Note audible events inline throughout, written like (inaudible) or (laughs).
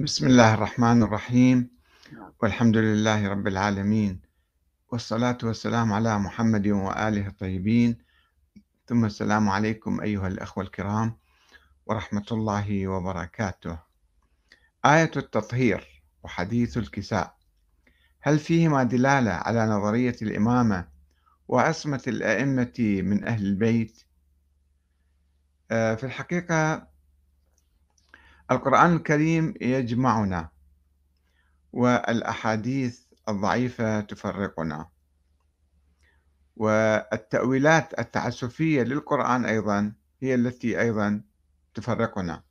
بسم الله الرحمن الرحيم. والحمد لله رب العالمين. والصلاة والسلام على محمد وآله الطيبين. ثم السلام عليكم أيها الأخوة الكرام ورحمة الله وبركاته. آية التطهير وحديث الكساء. هل فيهما دلالة على نظرية الإمامة وعصمة الأئمة من أهل البيت؟ آه، في الحقيقة القرآن الكريم يجمعنا والأحاديث الضعيفة تفرقنا والتأويلات التعسفية للقرآن أيضا هي التي أيضا تفرقنا.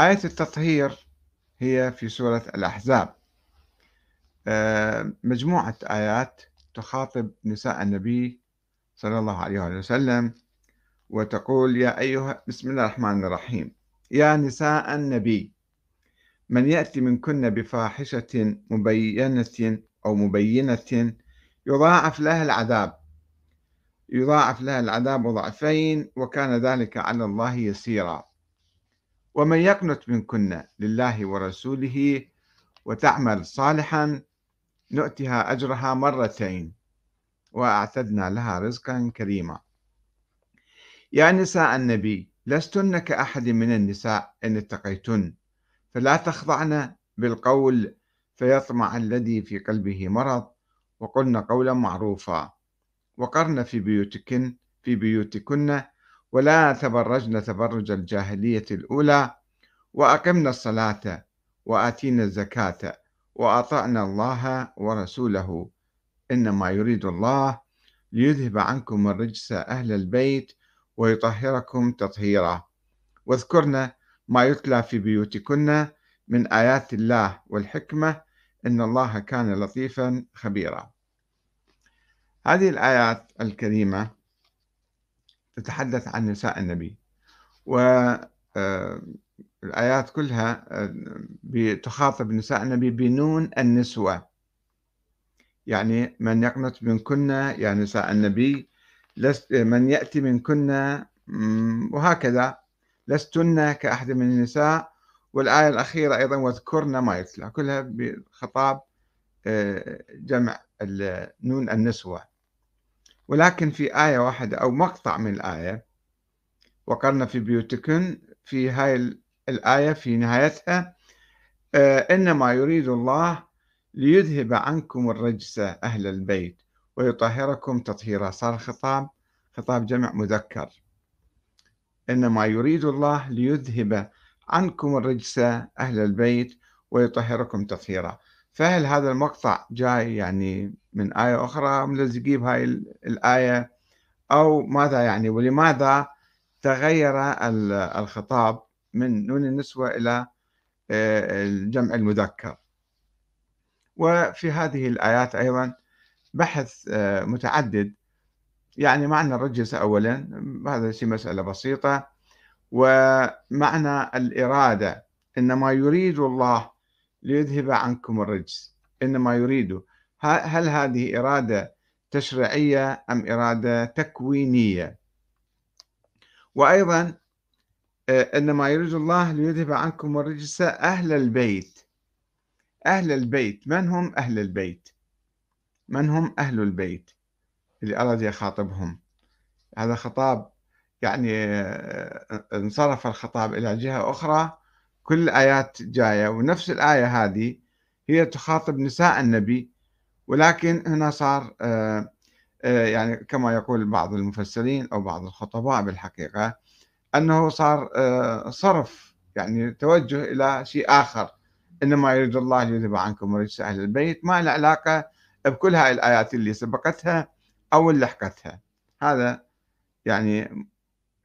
آية التطهير هي في سورة الأحزاب. آه، مجموعة آيات تخاطب نساء النبي صلى الله عليه وسلم وتقول يا أيها بسم الله الرحمن الرحيم. يا نساء النبي من يأتي منكن بفاحشة مبينة أو مبينة يضاعف لها العذاب. يضاعف لها العذاب ضعفين وكان ذلك على الله يسيرا. ومن يقنت منكن لله ورسوله وتعمل صالحا نؤتها أجرها مرتين. وأعتدنا لها رزقا كريما. يا نساء النبي لستن كأحد من النساء إن اتقيتن فلا تخضعن بالقول فيطمع الذي في قلبه مرض وقلن قولا معروفا. وقرن في بيوتكن في بيوتكن ولا تبرجن تبرج الجاهلية الأولى. وأقمنا الصلاة وآتينا الزكاة وأطعنا الله ورسوله. إنما يريد الله ليذهب عنكم الرجس أهل البيت ويطهركم تطهيرا. واذكرن ما يتلى في بيوتكن من آيات الله والحكمة إن الله كان لطيفا خبيرا. هذه الآيات الكريمة تتحدث عن نساء النبي والآيات آه، كلها آه، تخاطب نساء النبي بنون النسوة. يعني من يقنط منكن يا نساء النبي لست من يأتي منكن وهكذا. لستن كأحد من النساء. والآية الأخيرة أيضا واذكرن ما يتلى. كلها بخطاب آه، جمع نون النسوة. ولكن في آية واحدة أو مقطع من الآية وقرن في بيوتكن في هاي الآية في نهايتها آه، إنما يريد الله ليذهب عنكم الرجس أهل البيت. ويطهركم تطهيرا صار الخطاب خطاب جمع مذكر. إنما يريد الله ليذهب عنكم الرجس أهل البيت ويطهركم تطهيرا. فهل هذا المقطع جاي يعني من آية أخرى ملزقين بهاي الآية؟ أو ماذا يعني؟ ولماذا تغير الخطاب من نون النسوة إلى آه، الجمع المذكر؟ وفي هذه الآيات أيضا بحث آه، متعدد. يعني معنى الرجس أولا هذا شيء مسألة بسيطة. ومعنى الإرادة إنما يريد الله ليذهب عنكم الرجس. إنما يريد. هل هذه إرادة تشريعية أم إرادة تكوينية؟ وأيضا آه، إنما يريد الله ليذهب عنكم الرجس أهل البيت. أهل البيت. من هم أهل البيت؟ من هم أهل البيت اللي أراد يخاطبهم؟ هذا خطاب يعني آه، انصرف الخطاب إلى جهة أخرى كل الآيات جاية ونفس الآية هذه هي تخاطب نساء النبي ولكن هنا صار آه، آه، يعني كما يقول بعض المفسرين أو بعض الخطباء بالحقيقة أنه صار صرف يعني توجه إلى شيء آخر إنما يريد الله ليذهب عنكم رجس أهل البيت ما له علاقة بكل هاي الآيات اللي سبقتها أو اللي لحقتها. هذا يعني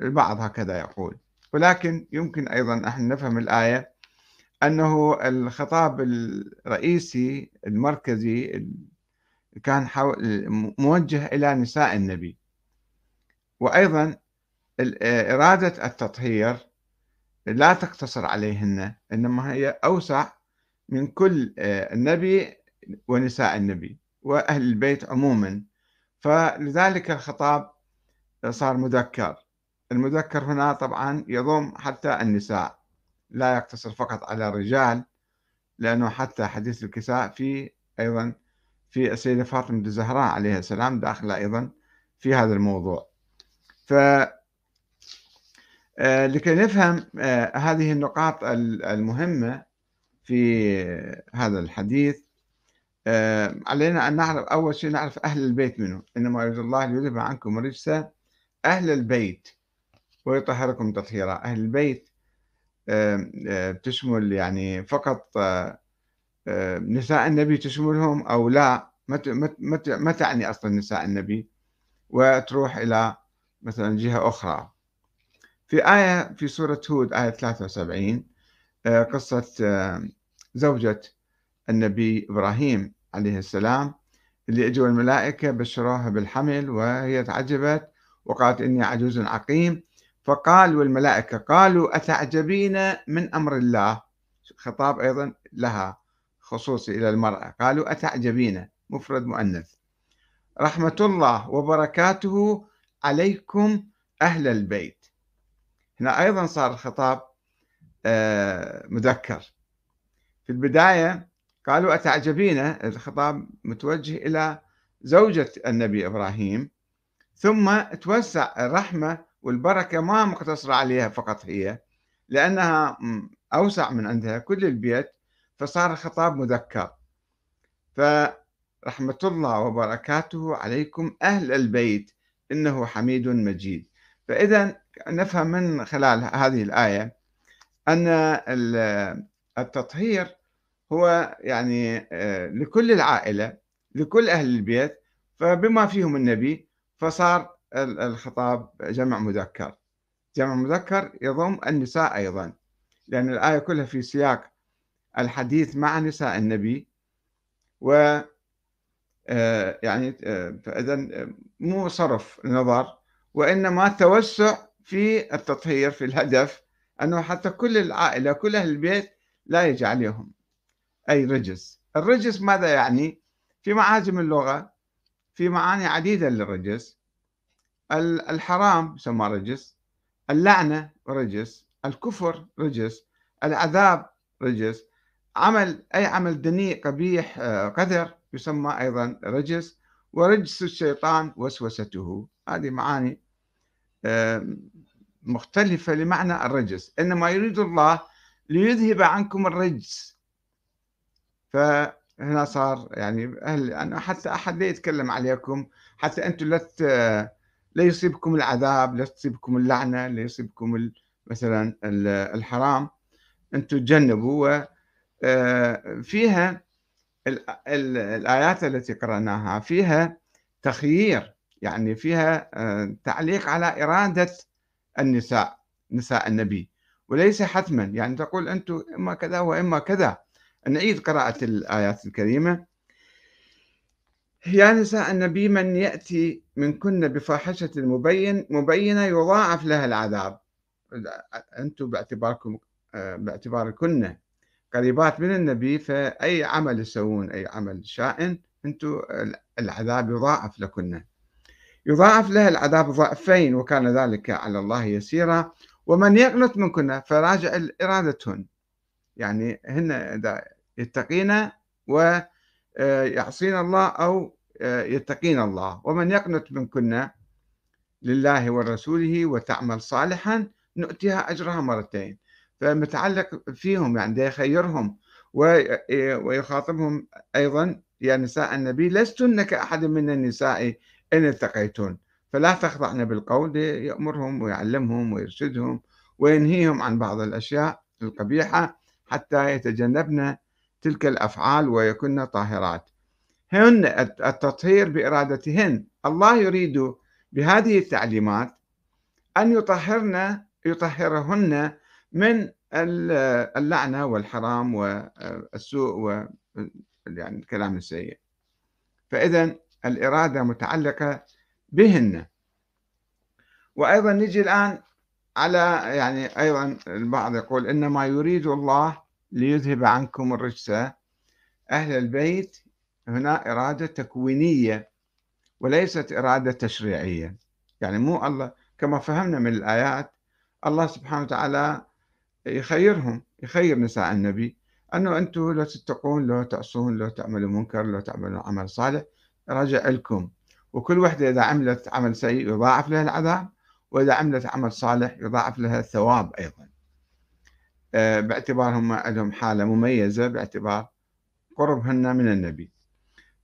البعض هكذا يقول. ولكن يمكن أيضا أن نفهم الآية أنه الخطاب الرئيسي المركزي كان موجه إلى نساء النبي. وأيضا إرادة التطهير لا تقتصر عليهن إنما هي أوسع من كل النبي ونساء النبي. وأهل البيت عموما. فلذلك الخطاب صار مذكر. المذكر هنا طبعا يضم حتى النساء لا يقتصر فقط على الرجال لأنه حتى حديث الكساء في أيضا في السيدة فاطمة الزهراء عليها السلام داخلة أيضا في هذا الموضوع. ف آه، لكي نفهم آه، هذه النقاط المهمة في هذا الحديث علينا أن نعرف أول شيء نعرف أهل البيت منه. إنما يريد الله ليذهب عنكم الرجس أهل البيت ويطهركم تطهيرا. أهل البيت بتشمل يعني فقط نساء النبي تشملهم أو لا؟ ما تعني أصلا نساء النبي؟ وتروح إلى مثلا جهة أخرى. في آية في سورة هود آية 73 آه، قصة آه، زوجة النبي إبراهيم عليه السلام اللي إجوا الملائكة بشروها بالحمل وهي تعجبت وقالت إني عجوز عقيم. فقالوا الملائكة قالوا أتعجبين من أمر الله؟ خطاب أيضا لها خصوصي إلى المرأة. قالوا أتعجبين؟ مفرد مؤنث. رحمة الله وبركاته عليكم أهل البيت. هنا أيضا صار الخطاب آه، مذكر. في البداية قالوا أتعجبين الخطاب متوجه إلى زوجة النبي إبراهيم ثم توسع الرحمة والبركة ما مقتصرة عليها فقط هي لأنها أوسع من عندها كل البيت فصار الخطاب مذكر. فرحمة الله وبركاته عليكم أهل البيت إنه حميد مجيد. فإذا نفهم من خلال هذه الآية أن التطهير هو يعني آه، لكل العائلة لكل أهل البيت فبما فيهم النبي فصار الخطاب جمع مذكر. جمع مذكر يضم النساء أيضا لأن الآية كلها في سياق الحديث مع نساء النبي. و آه، يعني آه، فإذا مو صرف نظر وإنما توسع في التطهير في الهدف أنه حتى كل العائلة كل أهل البيت لا يجي عليهم. أي رجس. الرجس ماذا يعني؟ في معاجم اللغة في معاني عديدة للرجس. الحرام يسمى رجس اللعنة رجس الكفر رجس العذاب رجس. عمل أي عمل دنيء قبيح آه، قذر يسمى أيضا رجس. ورجس الشيطان وسوسته. هذه معاني مختلفة لمعنى الرجس. إنما يريد الله ليذهب عنكم الرجس. فهنا صار يعني أهل أنا حتى أحد لا يتكلم عليكم حتى أنتم لا لا يصيبكم العذاب لا تصيبكم اللعنة لا يصيبكم مثلا الحرام. أنتم تجنبوا وفيها الآيات التي قرأناها فيها تخيير يعني فيها آه، تعليق على إرادة النساء نساء النبي. وليس حتما يعني تقول أنتم إما كذا وإما كذا. نعيد قراءة الآيات الكريمة. يا نساء النبي من يأتي منكن بفاحشة مبين مبينة يضاعف لها العذاب. أنتم باعتباركم باعتباركن قريبات من النبي فأي عمل يسوون أي عمل شائن أنتم العذاب يضاعف لكن. يضاعف لها العذاب ضعفين وكان ذلك على الله يسيرا. ومن يقنط منكن فراجع إرادتهن. يعني هن إذا يتقين ويعصين الله أو يتقين الله. ومن يقنط منكن لله ورسوله وتعمل صالحا نؤتيها أجرها مرتين. فمتعلق فيهم يعني يخيرهم ويخاطبهم أيضا يا نساء النبي لستن كأحد من النساء إن اتقيتون فلا تخضعن بالقول يأمرهم ويعلمهم ويرشدهم وينهيهم عن بعض الأشياء القبيحة. حتى يتجنبن تلك الأفعال ويكن طاهرات. هن التطهير بإرادتهن. الله يريد بهذه التعليمات أن يطهرن يطهرهن من اللعنة والحرام والسوء و يعني الكلام السيء. فإذا الإرادة متعلقة بهن. وأيضا نجي الآن على يعني أيضا البعض يقول إنما يريد الله ليذهب عنكم الرجس. أهل البيت هنا إرادة تكوينية وليست إرادة تشريعية. يعني مو الله كما فهمنا من الآيات الله سبحانه وتعالى يخيرهم يخير نساء النبي أنه أنتم لو تتقون لو تعصون لو تعملوا منكر لو تعملوا عمل صالح رجع لكم. وكل وحدة إذا عملت عمل سيء يضاعف لها العذاب. وإذا عملت عمل صالح يضاعف لها الثواب أيضا. آه، باعتبارهم عندهم حالة مميزة باعتبار قربهن من النبي.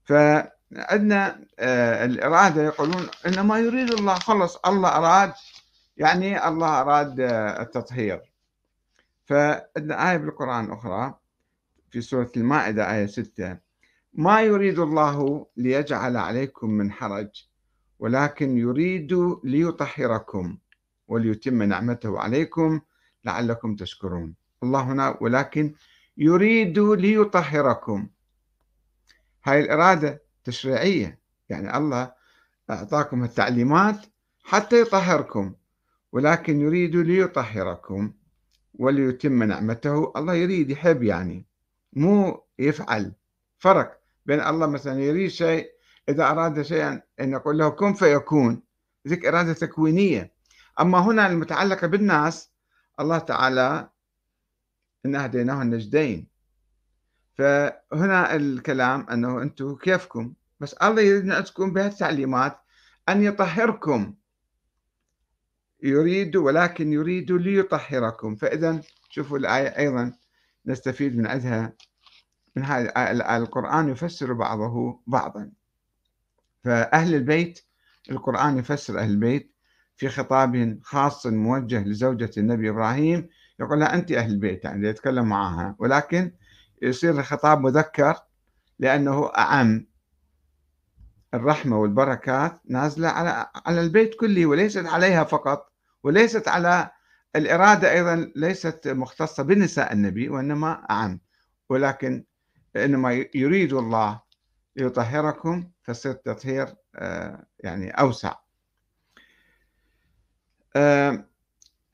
فعندنا آه، الإرادة يقولون إنما يريد الله خلص الله أراد يعني الله أراد آه، التطهير. فعندنا آية بالقرآن أخرى في سورة المائدة آية 6 ما يريد الله ليجعل عليكم من حرج. ولكن يريد ليطهركم وليتم نعمته عليكم لعلكم تشكرون. الله هنا ولكن يريد ليطهركم. هاي الإرادة تشريعية. يعني الله أعطاكم التعليمات حتى يطهركم. ولكن يريد ليطهركم وليتم نعمته. الله يريد يحب يعني. مو يفعل. فرق بين الله مثلا يريد شيء إذا أراد شيئا أن يقول له كن فيكون. ذيك إرادة تكوينية. أما هنا المتعلقة بالناس الله تعالى إن هديناه النجدين. فهنا الكلام أنه أنتم كيفكم؟ بس الله يريد أن تكون بهالتعليمات أن يطهركم. يريد ولكن يريد ليطهركم. فإذا شوفوا الآية أيضا نستفيد من عندها من هذه القرآن يفسر بعضه بعضا. فأهل البيت القرآن يفسر أهل البيت في خطاب خاص موجه لزوجة النبي إبراهيم يقول لها أنت أهل البيت يعني يتكلم معها ولكن يصير الخطاب مذكر لأنه أعم. الرحمة والبركات نازلة على على البيت كله وليست عليها فقط وليست على الإرادة أيضا ليست مختصة بنساء النبي وإنما أعم. ولكن إنما يريد الله ليطهركم فصير التطهير آه، يعني أوسع. آه،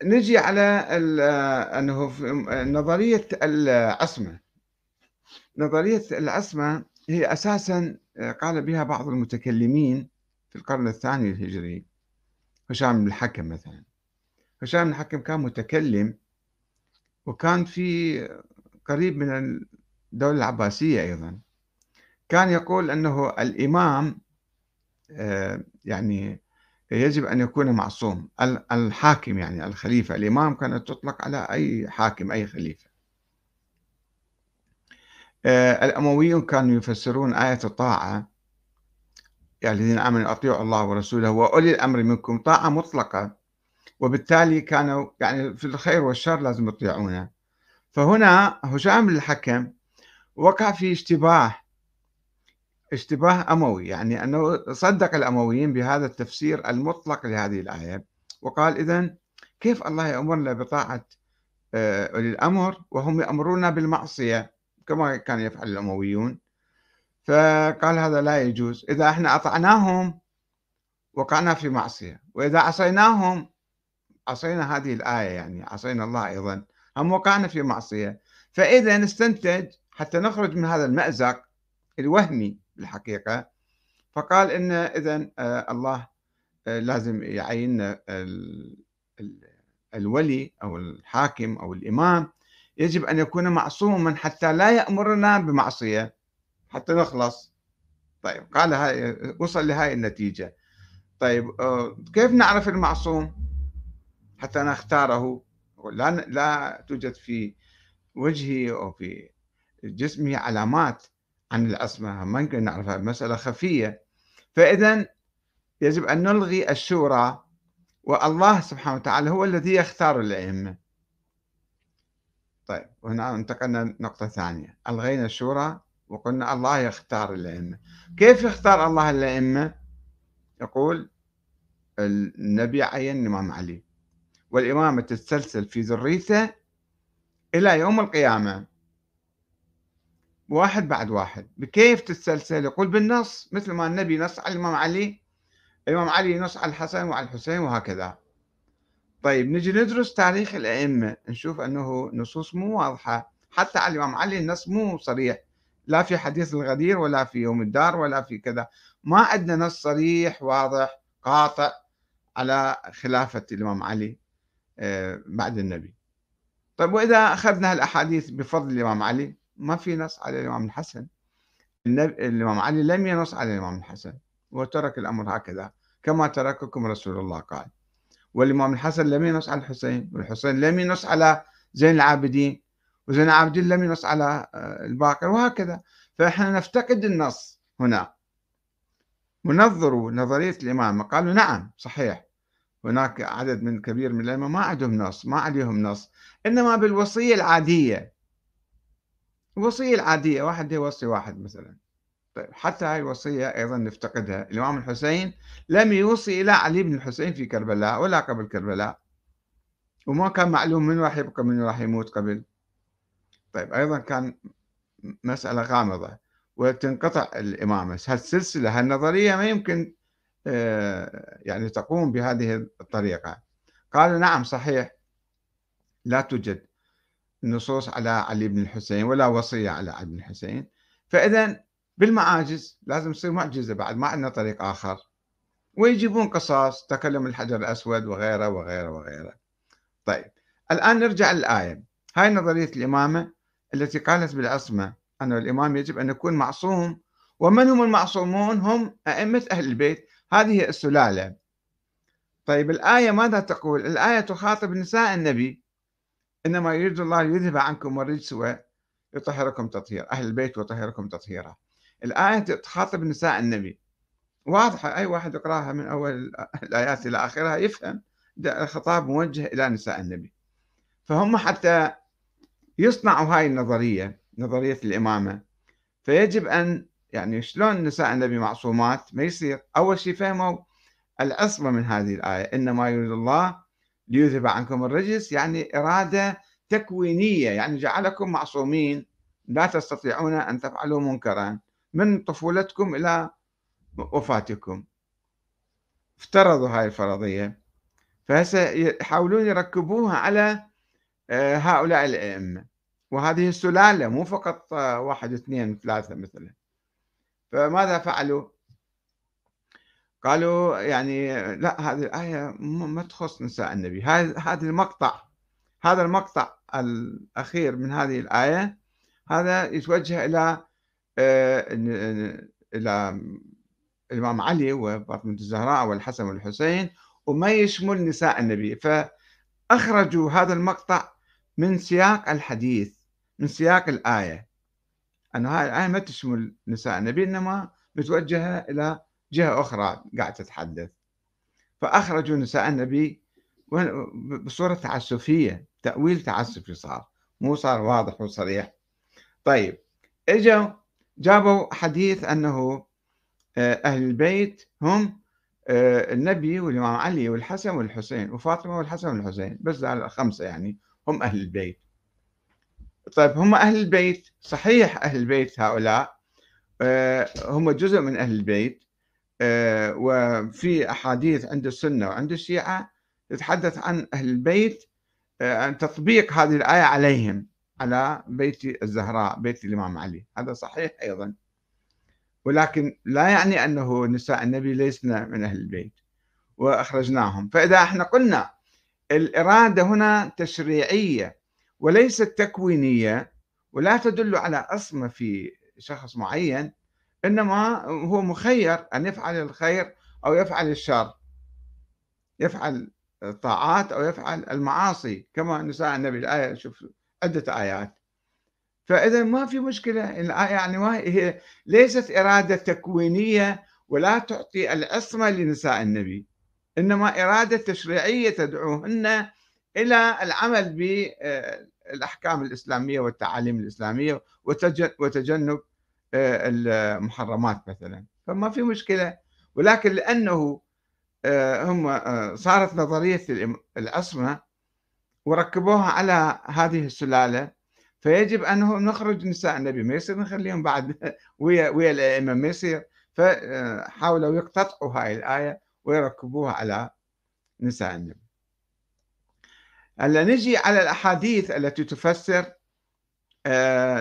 نجي على آه، أنه نظرية العصمة. نظرية العصمة هي أساسا قال بها بعض المتكلمين في القرن الثاني الهجري. هشام بن الحكم مثلا. هشام بن الحكم كان متكلم وكان في قريب من الدولة العباسية أيضا. كان يقول أنه الإمام آه، يعني يجب أن يكون معصوم. الحاكم يعني الخليفة الإمام كانت تطلق على أي حاكم أي خليفة. آه، الأمويون كانوا يفسرون آية الطاعة. يعني الذين آمنوا أطيعوا الله ورسوله وأولي الأمر منكم. طاعة مطلقة. وبالتالي كانوا يعني في الخير والشر لازم يطيعونه. فهنا هشام الحكم وقع في اشتباه اشتباه أموي يعني أنه صدق الأمويين بهذا التفسير المطلق لهذه الآية وقال إذا كيف الله يأمرنا بطاعة آه، أولي الأمر وهم يأمرون بالمعصية كما كان يفعل الأمويون؟ فقال هذا لا يجوز. إذا إحنا أطعناهم وقعنا في معصية وإذا عصيناهم عصينا هذه الآية يعني عصينا الله أيضا هم وقعنا في معصية. فإذا نستنتج حتى نخرج من هذا المأزق الوهمي بالحقيقة فقال إن إذا آه، الله آه، لازم يعين الولي أو الحاكم أو الإمام يجب أن يكون معصوما حتى لا يأمرنا بمعصية حتى نخلص. طيب قال هاي وصل لهاي النتيجة. طيب آه، كيف نعرف المعصوم حتى نختاره؟ لا لا توجد في وجهه أو في جسمه علامات عن العصمة ما يمكن نعرفها مسألة خفية. فإذا يجب أن نلغي الشورى والله سبحانه وتعالى هو الذي يختار الأئمة. طيب وهنا انتقلنا نقطة ثانية. ألغينا الشورى وقلنا الله يختار الأئمة. كيف يختار الله الأئمة؟ يقول النبي عين الإمام علي. والإمامة تتسلسل في ذريته إلى يوم القيامة. واحد بعد واحد. بكيف تتسلسل يقول بالنص مثل ما النبي نص على الإمام علي الإمام علي نص على الحسن وعلى الحسين وهكذا. طيب نجي ندرس تاريخ الأئمة. نشوف أنه نصوص مو واضحة. حتى على الإمام علي النص مو صريح. لا في حديث الغدير ولا في يوم الدار ولا في كذا. ما عندنا نص صريح واضح قاطع على خلافة الإمام علي آه، بعد النبي. طيب وإذا أخذنا الأحاديث بفضل الإمام علي ما في نص على الإمام الحسن. الإمام علي لم ينص على الإمام الحسن وترك الأمر هكذا كما ترككم رسول الله قال. والإمام الحسن لم ينص على الحسين والحسين لم ينص على زين العابدين وزين العابدين لم ينص على آه، الباقر وهكذا. فإحنا نفتقد النص هنا. منظروا نظرية الإمامة قالوا نعم صحيح. هناك عدد من كبير من الأئمة ما عندهم نص ما عليهم نص إنما بالوصية العادية. الوصية العادية واحد يوصي واحد مثلا. طيب حتى هاي الوصية أيضا نفتقدها. الإمام الحسين لم يوصي إلى علي بن الحسين في كربلاء ولا قبل كربلاء. وما كان معلوم من راح يبقى من راح يموت قبل. طيب أيضا كان مسألة غامضة وتنقطع الإمامة. هالسلسلة هالنظرية ما يمكن آه، يعني تقوم بهذه الطريقة. قالوا نعم صحيح. لا توجد. نصوص على علي بن الحسين ولا وصية على علي بن الحسين. فإذا بالمعاجز لازم تصير معجزة بعد ما عندنا طريق آخر. ويجيبون قصص تكلم الحجر الأسود وغيره وغيره وغيره. طيب الآن نرجع للآية. هاي نظرية الإمامة التي قالت بالعصمة أن الإمام يجب أن يكون معصوم. ومن هم المعصومون؟ هم أئمة أهل البيت. هذه السلالة. طيب الآية ماذا تقول؟ الآية تخاطب نساء النبي. إنما يريد الله ليذهب عنكم الرجس ويطهركم تطهيرا أهل البيت ويطهركم تطهيرا. الآية تخاطب نساء النبي. واضحة أي واحد يقرأها من أول الآيات إلى آخرها يفهم الخطاب موجه إلى نساء النبي. فهم حتى يصنعوا هاي النظرية نظرية الإمامة. فيجب أن يعني شلون نساء النبي معصومات؟ ما يصير. أول شيء فهموا العصمة من هذه الآية. إنما يريد الله ليذهب عنكم الرجس يعني إرادة تكوينية يعني جعلكم معصومين لا تستطيعون أن تفعلوا منكرا. من طفولتكم إلى وفاتكم. افترضوا هاي الفرضية. فهسه يحاولون يركبوها على آه، هؤلاء الأئمة. وهذه السلالة مو فقط آه، واحد اثنين ثلاثة مثلا. فماذا فعلوا؟ قالوا يعني لا هذه الآية ما تخص نساء النبي. هذا المقطع هذا المقطع الأخير من هذه الآية هذا يتوجه إلى آه، إلى الإمام علي وفاطمة الزهراء والحسن والحسين وما يشمل نساء النبي. فأخرجوا هذا المقطع من سياق الحديث من سياق الآية. أن هذه الآية ما تشمل نساء النبي إنما متوجهة إلى جهة أخرى قاعد تتحدث. فأخرجوا نساء النبي بصورة تعسفية تأويل تعسفي صار. مو صار واضح وصريح طيب اجوا جابوا حديث أنه آه، أهل البيت هم آه، النبي والإمام علي والحسن والحسين وفاطمة والحسن والحسين بس الخمسة يعني هم أهل البيت. طيب هم أهل البيت صحيح أهل البيت هؤلاء آه، هم جزء من أهل البيت وفي أحاديث عند السنة وعند الشيعة تتحدث عن أهل البيت آه، عن تطبيق هذه الآية عليهم على بيت الزهراء بيت الإمام علي. هذا صحيح أيضا. ولكن لا يعني أنه نساء النبي ليسن من أهل البيت وأخرجناهم. فإذا إحنا قلنا الإرادة هنا تشريعية وليست تكوينية ولا تدل على أصمة في شخص معين إنما هو مخير أن يفعل الخير أو يفعل الشر. يفعل الطاعات أو يفعل المعاصي كما نساء النبي الآية شوف عدة آيات. فإذا ما في مشكلة الآية يعني ما هي ليست إرادة تكوينية ولا تعطي العصمة لنساء النبي إنما إرادة تشريعية تدعوهن إلى العمل بالأحكام الإسلامية والتعاليم الإسلامية وتجنب المحرمات مثلا. فما في مشكلة. ولكن لأنه آه، هم آه، صارت نظرية العصمة وركبوها على هذه السلالة. فيجب أنه نخرج نساء النبي. ما يصير نخليهم بعد (laughs) ويا ويا الأئمة. ما يصير. فحاولوا يقتطعوا هاي الآية ويركبوها على نساء النبي. هلا نجي على الأحاديث التي تفسر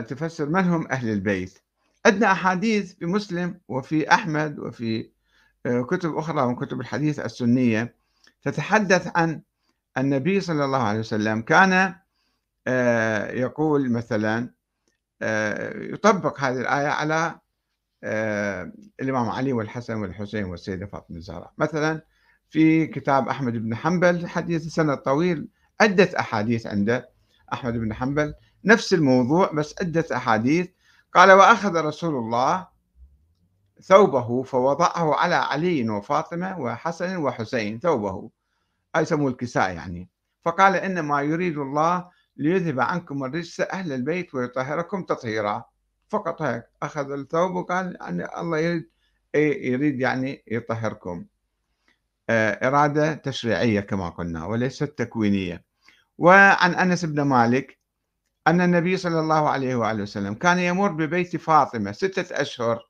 تفسر من هم أهل البيت. عندنا أحاديث في مسلم وفي أحمد وفي آه، كتب أخرى من كتب الحديث السنية تتحدث عن النبي صلى الله عليه وسلم. كان آه، يقول مثلا يطبق هذه الآية على الإمام علي والحسن والحسين والسيدة فاطمة الزهراء مثلا في كتاب أحمد بن حنبل حديث سنة طويل عدة أحاديث عنده. أحمد بن حنبل نفس الموضوع بس عدة أحاديث قال وأخذ رسول الله ثوبه فوضعه على علي وفاطمة وحسن وحسين ثوبه. أي يسموه الكساء يعني. فقال إنما يريد الله ليذهب عنكم الرجس أهل البيت ويطهركم تطهيرا. فقط هيك. أخذ الثوب وقال يعني الله يريد يريد يعني يطهركم. آه، إرادة تشريعية كما قلنا وليست تكوينية. وعن أنس بن مالك أن النبي صلى الله عليه وآله وسلم كان يمر ببيت فاطمة ستة أشهر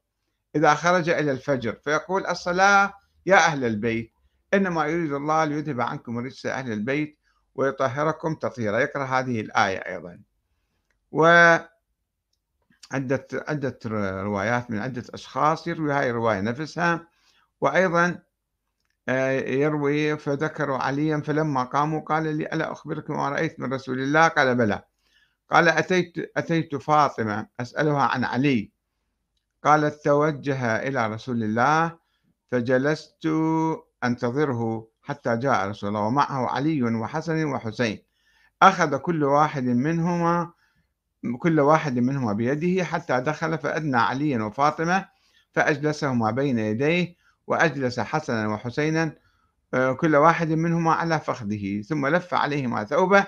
إذا خرج إلى الفجر فيقول الصلاة يا أهل البيت إنما يريد الله ليذهب عنكم رجس أهل البيت ويطهركم تطهيرا. يقرأ هذه الآية أيضا. و عدة روايات من عدة أشخاص يروي هاي الرواية نفسها. وأيضا آه، يروي فذكروا عليا فلما قاموا قال لي ألا أخبركم ما رأيت من رسول الله؟ قال بلى. قال أتيت أتيت فاطمة أسألها عن علي. قالت توجه إلى رسول الله فجلست أنتظره حتى جاء رسول الله ومعه علي وحسن وحسين. أخذ كل واحد منهما كل واحد منهما بيده حتى دخل فأدنى عليا وفاطمة فأجلسهما بين يديه وأجلس حسنا وحسينا آه، كل واحد منهما على فخذه ثم لف عليهما ثوبه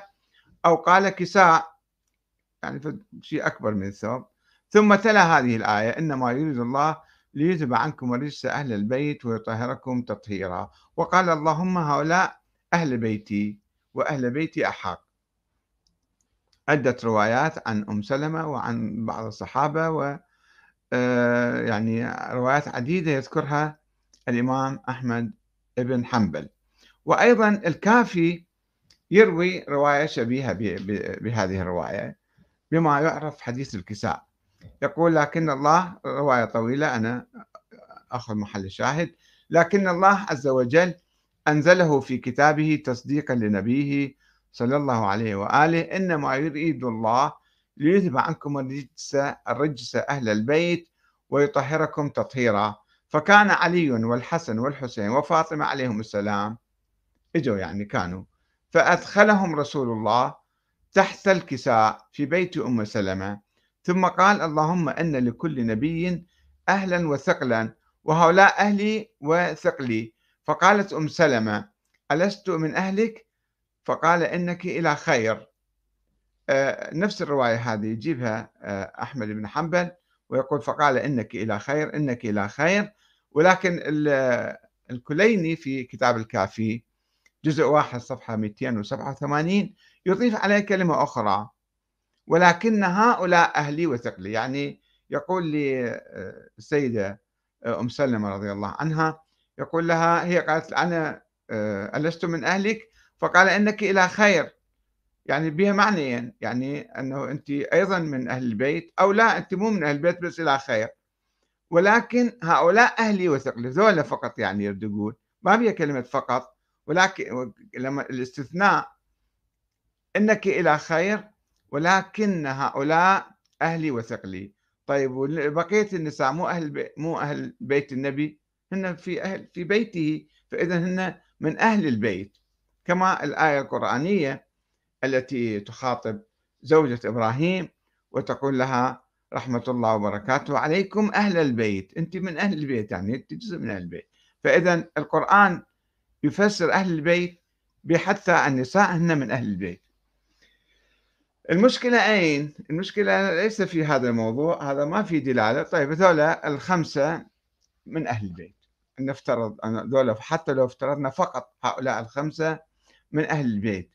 أو قال كساء. يعني شيء أكبر من الثوب ثم تلا هذه الآية إنما يريد الله ليذهب عنكم رجس أهل البيت ويطهركم تطهيرا. وقال اللهم هؤلاء أهل بيتي وأهل بيتي أحق عدة روايات عن أم سلمة وعن بعض الصحابة و آه، يعني روايات عديدة يذكرها الإمام أحمد بن حنبل. وأيضا الكافي يروي رواية شبيهة بهذه الرواية. بما يعرف حديث الكساء. يقول لكن الله رواية طويلة أنا أخذ محل الشاهد لكن الله عز وجل أنزله في كتابه تصديقا لنبيه صلى الله عليه وآله إنما يريد الله ليذهب عنكم الرجس, الرجس أهل البيت ويطهركم تطهيرا. فكان علي والحسن والحسين وفاطمة عليهم السلام إجوا يعني كانوا فأدخلهم رسول الله تحت الكساء في بيت أم سلمة. ثم قال اللهم أن لكل نبي أهلا وثقلا وهؤلاء أهلي وثقلي. فقالت أم سلمة ألست من أهلك؟ فقال إنك إلى خير. آه، نفس الرواية هذه يجيبها آه، أحمد بن حنبل ويقول فقال إنك إلى خير إنك إلى خير. ولكن الكليني في كتاب الكافي جزء واحد صفحة 287 يضيف عليه كلمة أخرى. ولكن هؤلاء أهلي وثقلي يعني يقول لي آه، السيدة أم سلمة رضي الله عنها يقول لها هي قالت أنا ألست من أهلك؟ فقال إنك إلى خير. يعني بها معنيين يعني أنه أنت أيضا من أهل البيت أو لا أنت مو من أهل البيت بس إلى خير. ولكن هؤلاء أهلي وثقلي ذولا فقط يعني يرد يقول ما بيها كلمة فقط؟ ولكن لما الاستثناء إنك إلى خير ولكن هؤلاء أهلي وثقلي. طيب وبقية النساء مو أهل مو أهل بيت النبي هن في أهل في بيته. فإذا هن من أهل البيت. كما الآية القرآنية التي تخاطب زوجة إبراهيم وتقول لها رحمة الله وبركاته عليكم أهل البيت. أنت من أهل البيت يعني أنت جزء من أهل البيت. فإذا القرآن يفسر أهل البيت بحتى النساء هن من أهل البيت. المشكلة أين؟ المشكلة ليس في هذا الموضوع هذا ما في دلالة. طيب هذولا الخمسة من أهل البيت. نفترض أن هذولا حتى لو افترضنا فقط هؤلاء الخمسة من أهل البيت.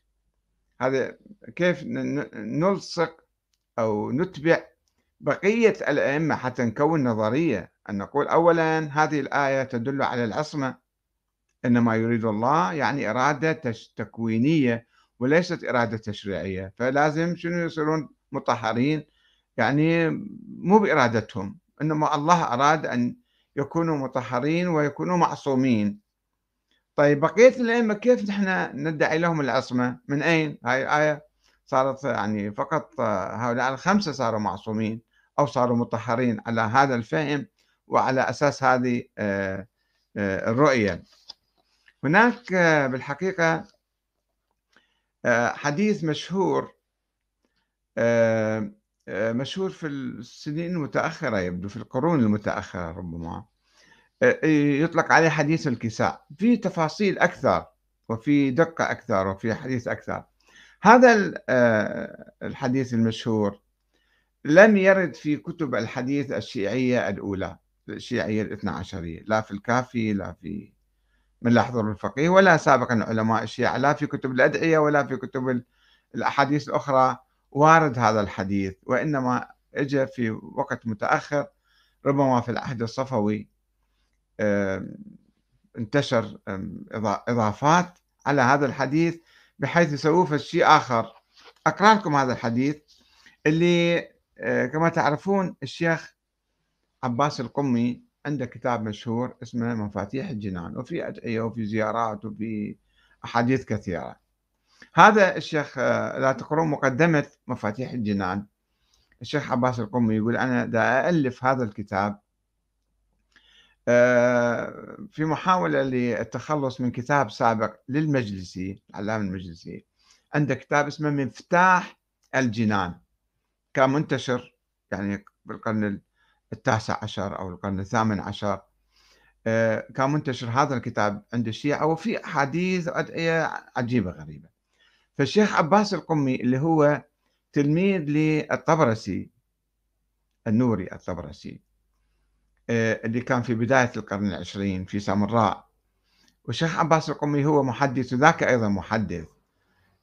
هذا كيف نلصق أو نتبع بقية الأئمة حتى نكون نظرية؟ أن نقول أولا هذه الآية تدل على العصمة. إنما يريد الله يعني إرادة تكوينية وليست إرادة تشريعية فلازم شنو يصيرون مطهرين؟ يعني مو بإرادتهم إنما الله أراد أن يكونوا مطهرين ويكونوا معصومين. طيب بقية الأئمة كيف نحن ندعي لهم العصمة؟ من أين؟ هاي آية صارت يعني فقط هؤلاء الخمسة صاروا معصومين أو صاروا مطهرين على هذا الفهم وعلى أساس هذه آه، آه، الرؤية. هناك بالحقيقة حديث مشهور مشهور في السنين المتأخرة يبدو في القرون المتأخرة ربما. يطلق عليه حديث الكساء. في تفاصيل أكثر وفي دقة أكثر وفي حديث أكثر. هذا آه، الحديث المشهور. لم يرد في كتب الحديث الشيعية الأولى الشيعية الاثنى عشرية لا في الكافي لا في من لا يحضر الفقيه ولا سابقا علماء الشيعة لا في كتب الأدعية ولا في كتب الأحاديث الأخرى. وارد هذا الحديث وإنما اجى في وقت متأخر ربما في العهد الصفوي انتشر إضافات على هذا الحديث بحيث يسووه شيء آخر. أقرأ لكم هذا الحديث اللي آه، كما تعرفون الشيخ عباس القمي عنده كتاب مشهور اسمه مفاتيح الجنان وفي أدعية وفي زيارات وفي أحاديث كثيرة. هذا الشيخ آه، لا تقرون مقدمة مفاتيح الجنان. الشيخ عباس القمي يقول أنا دا ألف هذا الكتاب آه، في محاولة للتخلص من كتاب سابق للمجلسي العلامة المجلسي. عنده كتاب اسمه مفتاح الجنان. كان منتشر يعني بالقرن التاسع عشر أو القرن الثامن عشر. آه، كان منتشر هذا الكتاب عند الشيعة وفي أحاديث وأدعية عجيبة غريبة. فالشيخ عباس القمي اللي هو تلميذ للطبرسي النوري الطبرسي آه، اللي كان في بداية القرن العشرين في سامراء. والشيخ عباس القمي هو محدث وذاك أيضا محدث.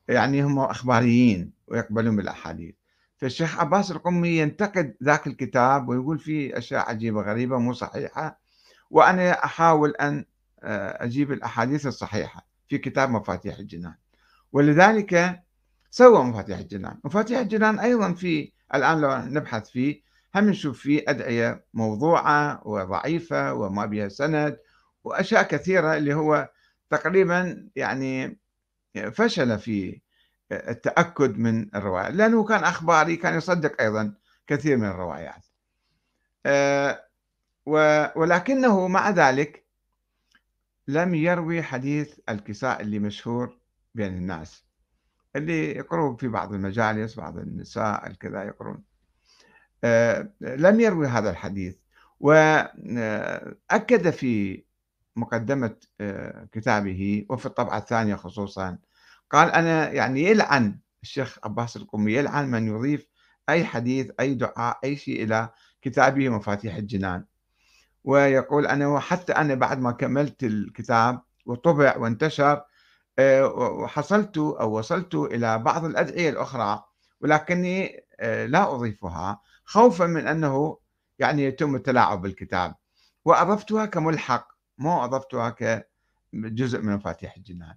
يعني هم أخباريين ويقبلون بالأحاديث. فالشيخ عباس القمي ينتقد ذاك الكتاب ويقول فيه أشياء عجيبة غريبة مو صحيحة وأنا أحاول أن آه، أجيب الأحاديث الصحيحة في كتاب مفاتيح الجنان. ولذلك سوى مفاتيح الجنان. مفاتيح الجنان أيضا في الآن لو نبحث فيه هم نشوف فيه أدعية موضوعة وضعيفة وما بها سند وأشياء كثيرة اللي هو تقريبا يعني فشل في التأكد من الرواية لأنه كان أخباري كان يصدق أيضا كثير من الروايات. آه، ولكنه مع ذلك لم يروي حديث الكساء اللي مشهور بين الناس اللي يقرون في بعض المجالس بعض النساء الكذا يقرون. آه، لم يروي هذا الحديث. وأكد في مقدمة آه، كتابه وفي الطبعة الثانية خصوصا قال أنا يعني يلعن الشيخ عباس القمي يلعن من يضيف أي حديث أي دعاء أي شيء إلى كتابه مفاتيح الجنان. ويقول أنا حتى أنا بعد ما كملت الكتاب وطبع وانتشر آه، وحصلت أو وصلت إلى بعض الأدعية الأخرى ولكني لا أضيفها خوفا من أنه يعني يتم التلاعب بالكتاب. وأضفتها كملحق مو أضفتها كجزء من مفاتيح الجنان.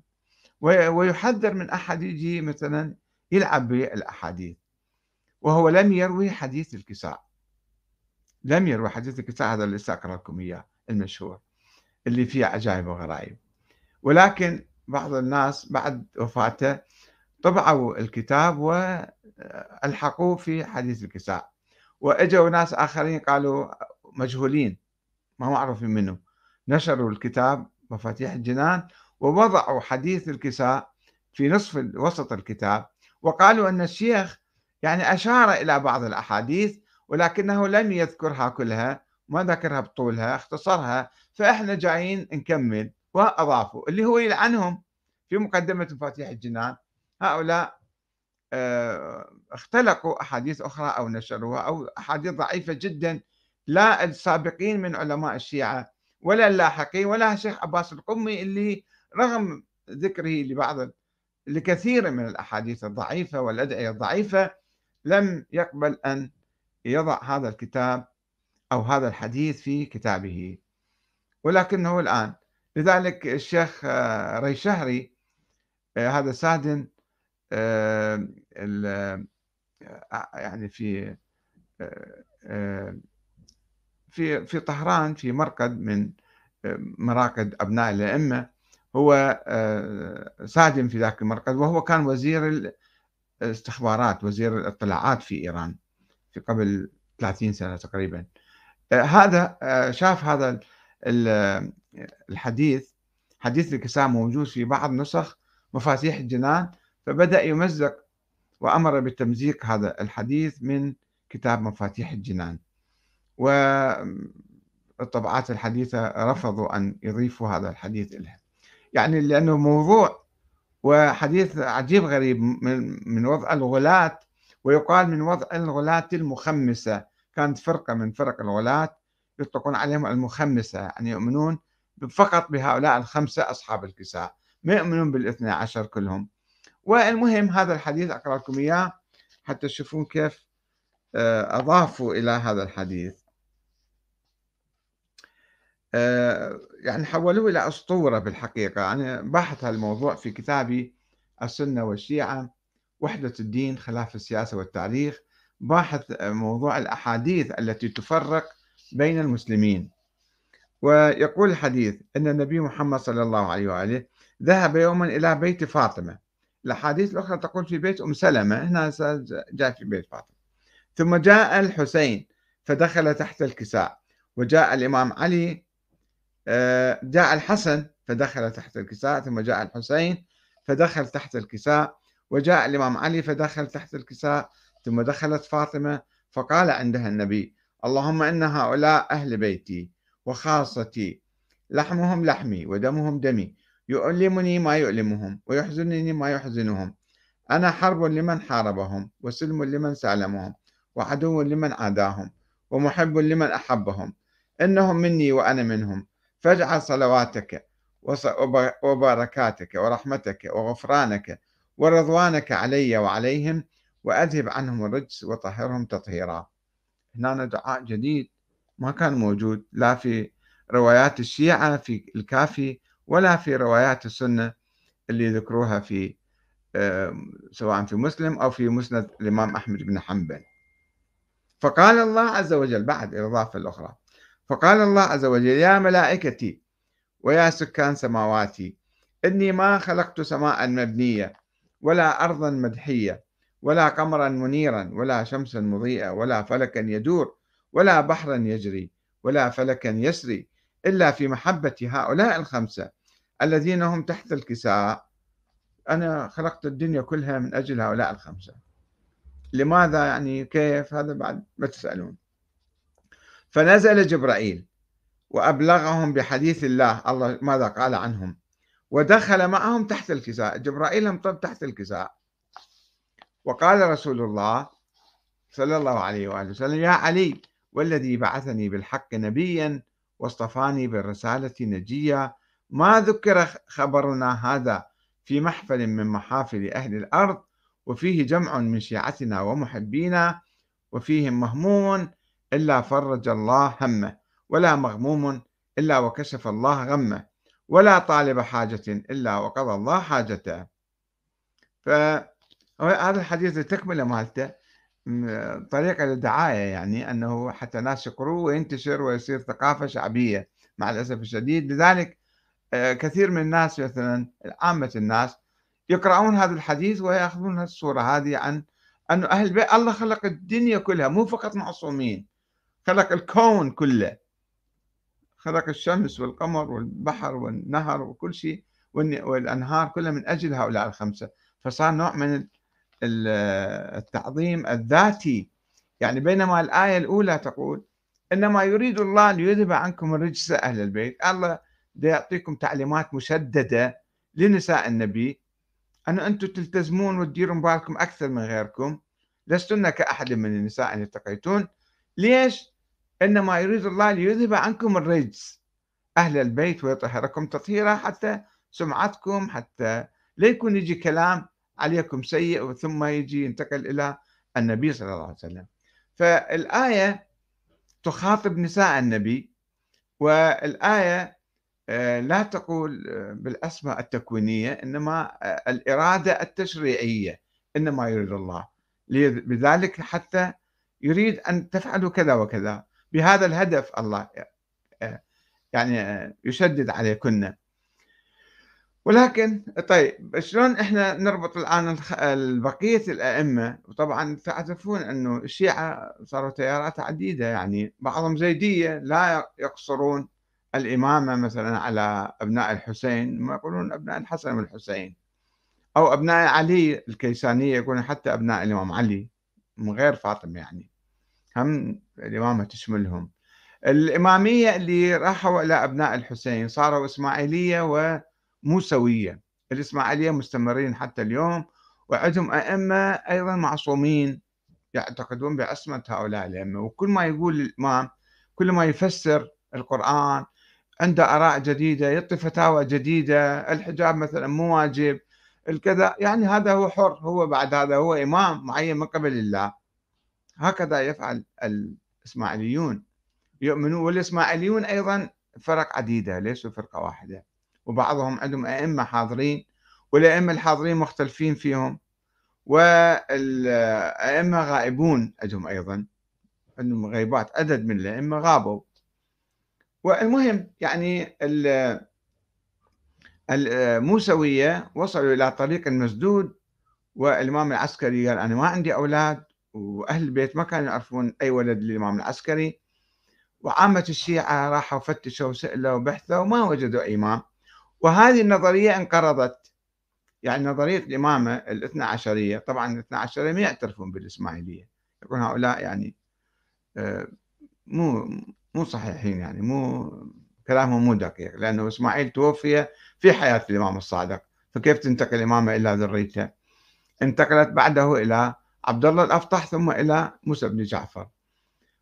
ويحذر من أحد يجي مثلا يلعب بالأحاديث وهو لم يروي حديث الكساء. لم يروي حديث الكساء هذا اللي سأقرأ لكم إياه المشهور اللي فيه عجائب وغرائب. ولكن بعض الناس بعد وفاته طبعوا الكتاب والحقوه في حديث الكساء. وإجوا ناس آخرين قالوا مجهولين ما معروفين منه نشروا الكتاب مفاتيح الجنان ووضعوا حديث الكساء في نصف وسط الكتاب وقالوا أن الشيخ يعني أشار إلى بعض الأحاديث ولكنه لم يذكرها كلها ما ذكرها بطولها اختصرها فإحنا جايين نكمل وأضافوا اللي هو يلعنهم في مقدمة مفاتيح الجنان هؤلاء آه، اختلقوا أحاديث أخرى أو نشروها أو أحاديث ضعيفة جدا لا السابقين من علماء الشيعة ولا اللاحقين ولا الشيخ عباس القمي اللي رغم ذكره لبعض لكثير من الأحاديث الضعيفة والأدعية الضعيفة لم يقبل أن يضع هذا الكتاب أو هذا الحديث في كتابه. ولكنه الآن لذلك الشيخ آه، ريشهري آه، هذا سادن آه، يعني في في في طهران في مرقد من مراقد أبناء الأئمة. هو ساجن في ذاك المرقد وهو كان وزير الاستخبارات وزير الاطلاعات في إيران في قبل 30 سنة تقريبا. آه، هذا آه، شاف هذا الحديث حديث الكساء موجود في بعض نسخ مفاتيح الجنان فبدأ يمزق وأمر بتمزيق هذا الحديث من كتاب مفاتيح الجنان. والطبعات الحديثة رفضوا أن يضيفوا هذا الحديث لها يعني لأنه موضوع وحديث عجيب غريب من وضع الغلاة ويقال من وضع الغلاة المخمسة. كانت فرقة من فرق الغلاة يطلقون عليهم المخمسة يعني يؤمنون فقط بهؤلاء الخمسة أصحاب الكساء ما يؤمنون بالاثنى عشر كلهم. والمهم هذا الحديث أقرأ لكم إياه حتى تشوفون كيف آه، أضافوا إلى هذا الحديث. يعني حولوه إلى أسطورة بالحقيقة. أنا باحث هالموضوع في كتابي السنة والشيعة وحدة الدين خلاف السياسة والتاريخ. باحث موضوع الأحاديث التي تفرق بين المسلمين. ويقول الحديث أن النبي محمد صلى الله عليه وآله ذهب يوما إلى بيت فاطمة. الأحاديث الأخرى تقول في بيت أم سلمة هنا جاء في بيت فاطمة. ثم جاء الحسين فدخل تحت الكساء. وجاء الإمام علي جاء الحسن فدخل تحت الكساء ثم جاء الحسين فدخل تحت الكساء وجاء الإمام علي فدخل تحت الكساء ثم دخلت فاطمة فقال عندها النبي اللهم إن هؤلاء أهل بيتي وخاصتي لحمهم لحمي ودمهم دمي يؤلمني ما يؤلمهم ويحزنني ما يحزنهم. أنا حرب لمن حاربهم وسلم لمن سالمهم وعدو لمن عاداهم ومحب لمن أحبهم. إنهم مني وأنا منهم فاجعل صلواتك وبركاتك ورحمتك وغفرانك ورضوانك علي وعليهم وأذهب عنهم الرجس وطهرهم تطهيرا. هنا دعاء جديد ما كان موجود لا في روايات الشيعة في الكافي ولا في روايات السنة اللي ذكروها في سواء في مسلم أو في مسند الإمام أحمد بن حنبل. فقال الله عز وجل بعد الإضافة الأخرى فقال الله عز وجل يا ملائكتي ويا سكان سماواتي إني ما خلقت سماء مبنية ولا أرضا مدحية ولا قمرا منيرا ولا شمسا مضيئة ولا فلكا يدور ولا بحرا يجري ولا فلكا يسري إلا في محبة هؤلاء الخمسة الذين هم تحت الكساء. أنا خلقت الدنيا كلها من أجل هؤلاء الخمسة. لماذا يعني؟ كيف؟ هذا بعد ما تسألون. فنزل جبرائيل وأبلغهم بحديث الله. الله ماذا قال عنهم؟ ودخل معهم تحت الكساء. جبرائيل انطب تحت الكساء. وقال رسول الله صلى الله عليه وآله وسلم يا علي والذي بعثني بالحق نبيا واصطفاني بالرسالة نجيا ما ذكر خبرنا هذا في محفل من محافل أهل الأرض؟ وفيه جمع من شيعتنا ومحبينا وفيهم مهموم إلا فرج الله همه ولا مغموم إلا وكشف الله غمه ولا طالب حاجة إلا وقضى الله حاجته. فهذا الحديث التكملة مالته طريقة للدعاية يعني أنه حتى الناس يقروه وينتشر ويصير ثقافة شعبية مع الأسف الشديد. لذلك آه، كثير من الناس مثلا عامة الناس يقرأون هذا الحديث ويأخذون الصورة هذه عن أنه أهل البيت الله خلق الدنيا كلها مو فقط معصومين. خلق الكون كله. خلق الشمس والقمر والبحر والنهر وكل شيء والأنهار كلها من أجل هؤلاء الخمسة. فصار نوع من التعظيم الذاتي. يعني بينما الآية الأولى تقول إنما يريد الله ليذهب عنكم الرجس أهل البيت. الله يعطيكم تعليمات مشددة لنساء النبي. أن أنتم تلتزمون وتديرون بالكم أكثر من غيركم. لستن كأحد من النساء أن يتقيتون. ليش؟ إنما يريد الله ليذهب عنكم الرجس. أهل البيت ويطهركم تطهيرا حتى سمعتكم حتى لا يكون يجي كلام عليكم سيء ثم يجي ينتقل إلى النبي صلى الله عليه وسلم. فالآية تخاطب نساء النبي والآية آه، لا تقول آه، بالأسماء التكوينية إنما آه، الإرادة التشريعية إنما يريد الله. بذلك حتى يريد أن تفعلوا كذا وكذا. بهذا الهدف الله يعني يشدد عليكن. ولكن طيب شلون إحنا نربط الآن بقية الأئمة؟ وطبعا تعرفون إنه الشيعة صاروا تيارات عديدة يعني بعضهم زيدية لا يقصرون الإمامة مثلا على أبناء الحسين ما يقولون أبناء الحسن والحسين. أو أبناء علي الكيسانية يقولون حتى أبناء الإمام علي من غير فاطمة يعني. هم الإمامة تشملهم. الإمامية اللي راحوا إلى أبناء الحسين صاروا إسماعيلية و موسوية الإسماعيلية مستمرين حتى اليوم وعندهم أئمة أيضا معصومين يعتقدون بعصمة هؤلاء الأئمة. وكل ما يقول الإمام كل ما يفسر القرآن عنده آراء جديدة يعطي فتاوى جديدة الحجاب مثلا مو واجب الكذا. يعني هذا هو حر هو بعد هذا هو إمام معين من قبل الله. هكذا يفعل الإسماعيليون يؤمنون والإسماعيليون أيضا فرق عديدة ليسوا فرقة واحدة. وبعضهم عندهم أئمة حاضرين والأئمة الحاضرين مختلفين فيهم والأئمة غائبون عندهم أيضا. عندهم غيبات عدد من الأئمة غابوا. والمهم يعني الموسوية وصلوا إلى طريق مسدود والإمام العسكري قال أنا ما عندي أولاد وأهل البيت ما كانوا يعرفون أي ولد للإمام العسكري. وعامة الشيعة راحوا فتشوا وسألوا وبحثوا وما وجدوا إمام. وهذه النظرية انقرضت. يعني نظرية الإمامة الاثنى عشرية طبعا الاثنى عشرية ما يعترفون بالإسماعيلية. يقول هؤلاء يعني آه، مو مو صحيحين يعني مو كلامهم مو دقيق لأنه إسماعيل توفي في حياة الإمام الصادق. فكيف تنتقل الإمامة إلى ذريته؟ انتقلت بعده إلى عبد الله الأفطح ثم إلى موسى بن جعفر.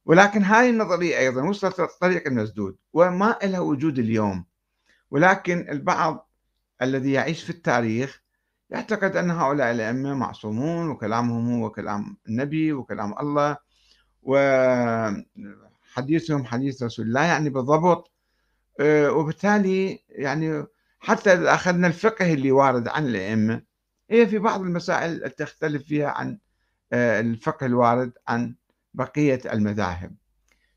ولكن هذه النظرية أيضا وصلت الطريق المسدود وما لها وجود اليوم. ولكن البعض الذي يعيش في التاريخ يعتقد أن هؤلاء الأئمة معصومون وكلامهم هو كلام النبي وكلام الله وحديثهم حديث رسول الله يعني بالضبط. آه، وبالتالي يعني حتى إذا أخذنا الفقه اللي وارد عن الأئمة هي في بعض المسائل تختلف فيها عن الفقه الوارد عن بقية المذاهب.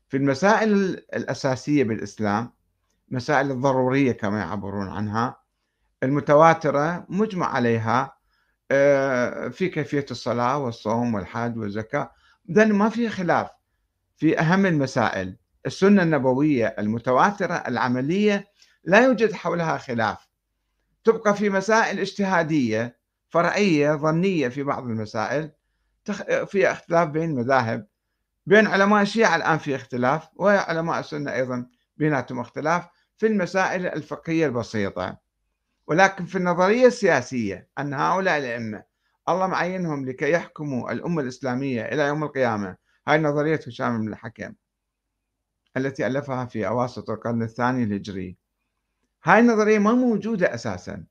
في المسائل الأساسية بالإسلام مسائل الضرورية كما يعبرون عنها المتواترة مجمع عليها آه، في كيفية الصلاة والصوم والحج والزكاة إذن ما في خلاف في أهم المسائل. السنة النبوية المتواترة العملية لا يوجد حولها خلاف. تبقى في مسائل اجتهادية فرعية ظنية في بعض المسائل في اختلاف بين المذاهب بين علماء الشيعة الآن في اختلاف وعلماء السنة أيضا بيناتهم اختلاف في المسائل الفقهية البسيطة. ولكن في النظرية السياسية أن هؤلاء الأئمة الله معينهم لكي يحكموا الأمة الإسلامية إلى يوم القيامة هاي نظرية هشام بن الحكم التي ألفها في أواسط القرن الثاني الهجري. هاي النظرية ما موجودة أساسا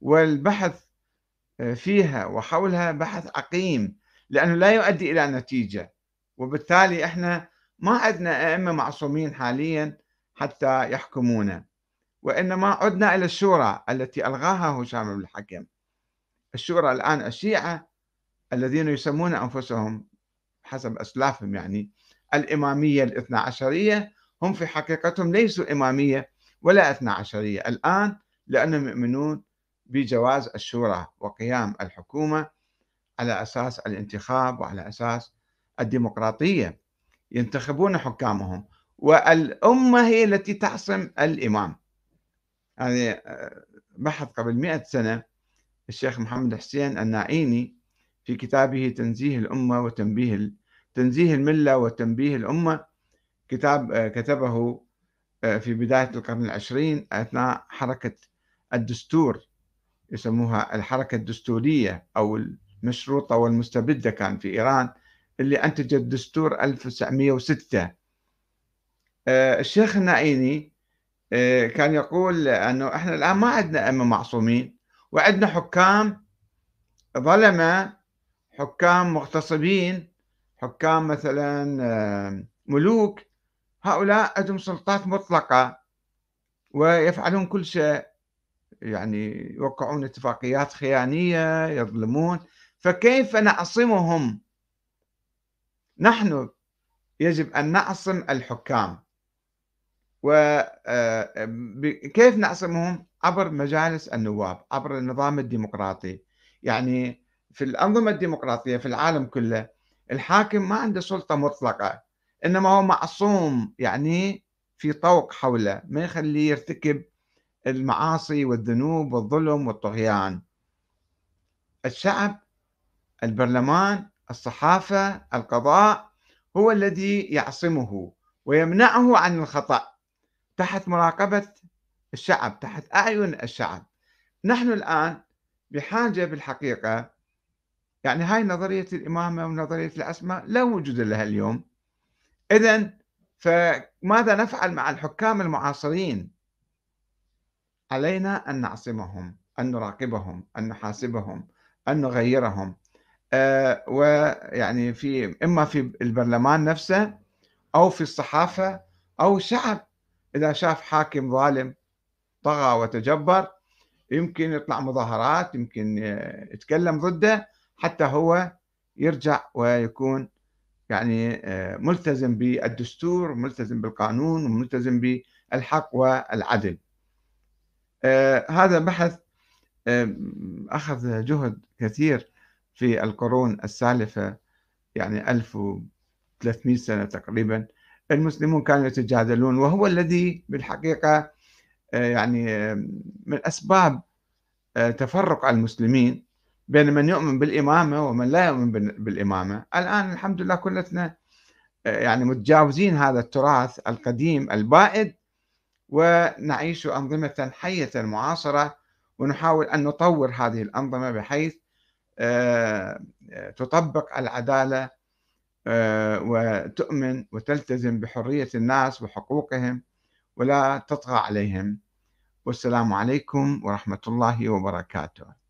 والبحث فيها وحولها بحث عقيم لأنه لا يؤدي إلى نتيجة. وبالتالي إحنا ما عندنا أئمة معصومين حاليا حتى يحكمونا. وإنما عدنا إلى الشورى التي ألغاها هشام بن الحكم. الشورى الآن الشيعة الذين يسمون أنفسهم حسب أسلافهم يعني الإمامية الاثنى عشرية هم في حقيقتهم ليسوا إمامية ولا اثنى عشرية. الآن لأنهم يؤمنون بجواز الشورى وقيام الحكومة على أساس الانتخاب وعلى أساس الديمقراطية ينتخبون حكامهم والأمة هي التي تعصم الإمام. هذه آه، بحث قبل مئة سنة الشيخ محمد حسين النائيني في كتابه تنزيه الأمة وتنبيه تنزيه الملة وتنبيه الأمة كتاب آه، كتبه آه، في بداية القرن العشرين أثناء حركة الدستور يسموها الحركة الدستورية أو المشروطة والمستبدة كان في إيران اللي أنتجت دستور 1906 آه، الشيخ النعيني آه، كان يقول أنه إحنا الآن ما عندنا أئمة معصومين وعندنا حكام ظلمة حكام مغتصبين حكام مثلا آه، ملوك. هؤلاء عندهم سلطات مطلقة ويفعلون كل شيء يعني يوقعون اتفاقيات خيانية يظلمون. فكيف نعصمهم؟ نحن يجب أن نعصم الحكام. وكيف آه، نعصمهم؟ عبر مجالس النواب عبر النظام الديمقراطي. يعني في الأنظمة الديمقراطية في العالم كله الحاكم ما عنده سلطة مطلقة إنما هو معصوم يعني في طوق حوله ما يخليه يرتكب المعاصي والذنوب والظلم والطغيان. الشعب البرلمان الصحافة القضاء هو الذي يعصمه ويمنعه عن الخطأ تحت مراقبة الشعب تحت أعين الشعب. نحن الآن بحاجة بالحقيقة يعني هاي نظرية الإمامة ونظرية العصمة لا وجود لها اليوم. إذا فماذا نفعل مع الحكام المعاصرين؟ علينا أن نعصمهم أن نراقبهم أن نحاسبهم أن نغيرهم. آه ويعني في إما في البرلمان نفسه أو في الصحافة أو الشعب إذا شاف حاكم ظالم طغى وتجبر يمكن يطلع مظاهرات يمكن يتكلم ضده حتى هو يرجع ويكون يعني آه، ملتزم بالدستور ملتزم بالقانون وملتزم بالحق والعدل. آه، هذا بحث أخذ جهد كثير. في القرون السالفة يعني 1300 سنة تقريبا المسلمون كانوا يتجادلون وهو الذي بالحقيقة آه، يعني من أسباب تفرق المسلمين بين من يؤمن بالإمامة ومن لا يؤمن بالإمامة. الآن الحمد لله كلتنا آه، يعني متجاوزين هذا التراث القديم البائد ونعيش أنظمة حية معاصرة ونحاول أن نطور هذه الأنظمة بحيث آه، تطبق العدالة آه، وتؤمن وتلتزم بحرية الناس وحقوقهم ولا تطغى عليهم. والسلام عليكم ورحمة الله وبركاته.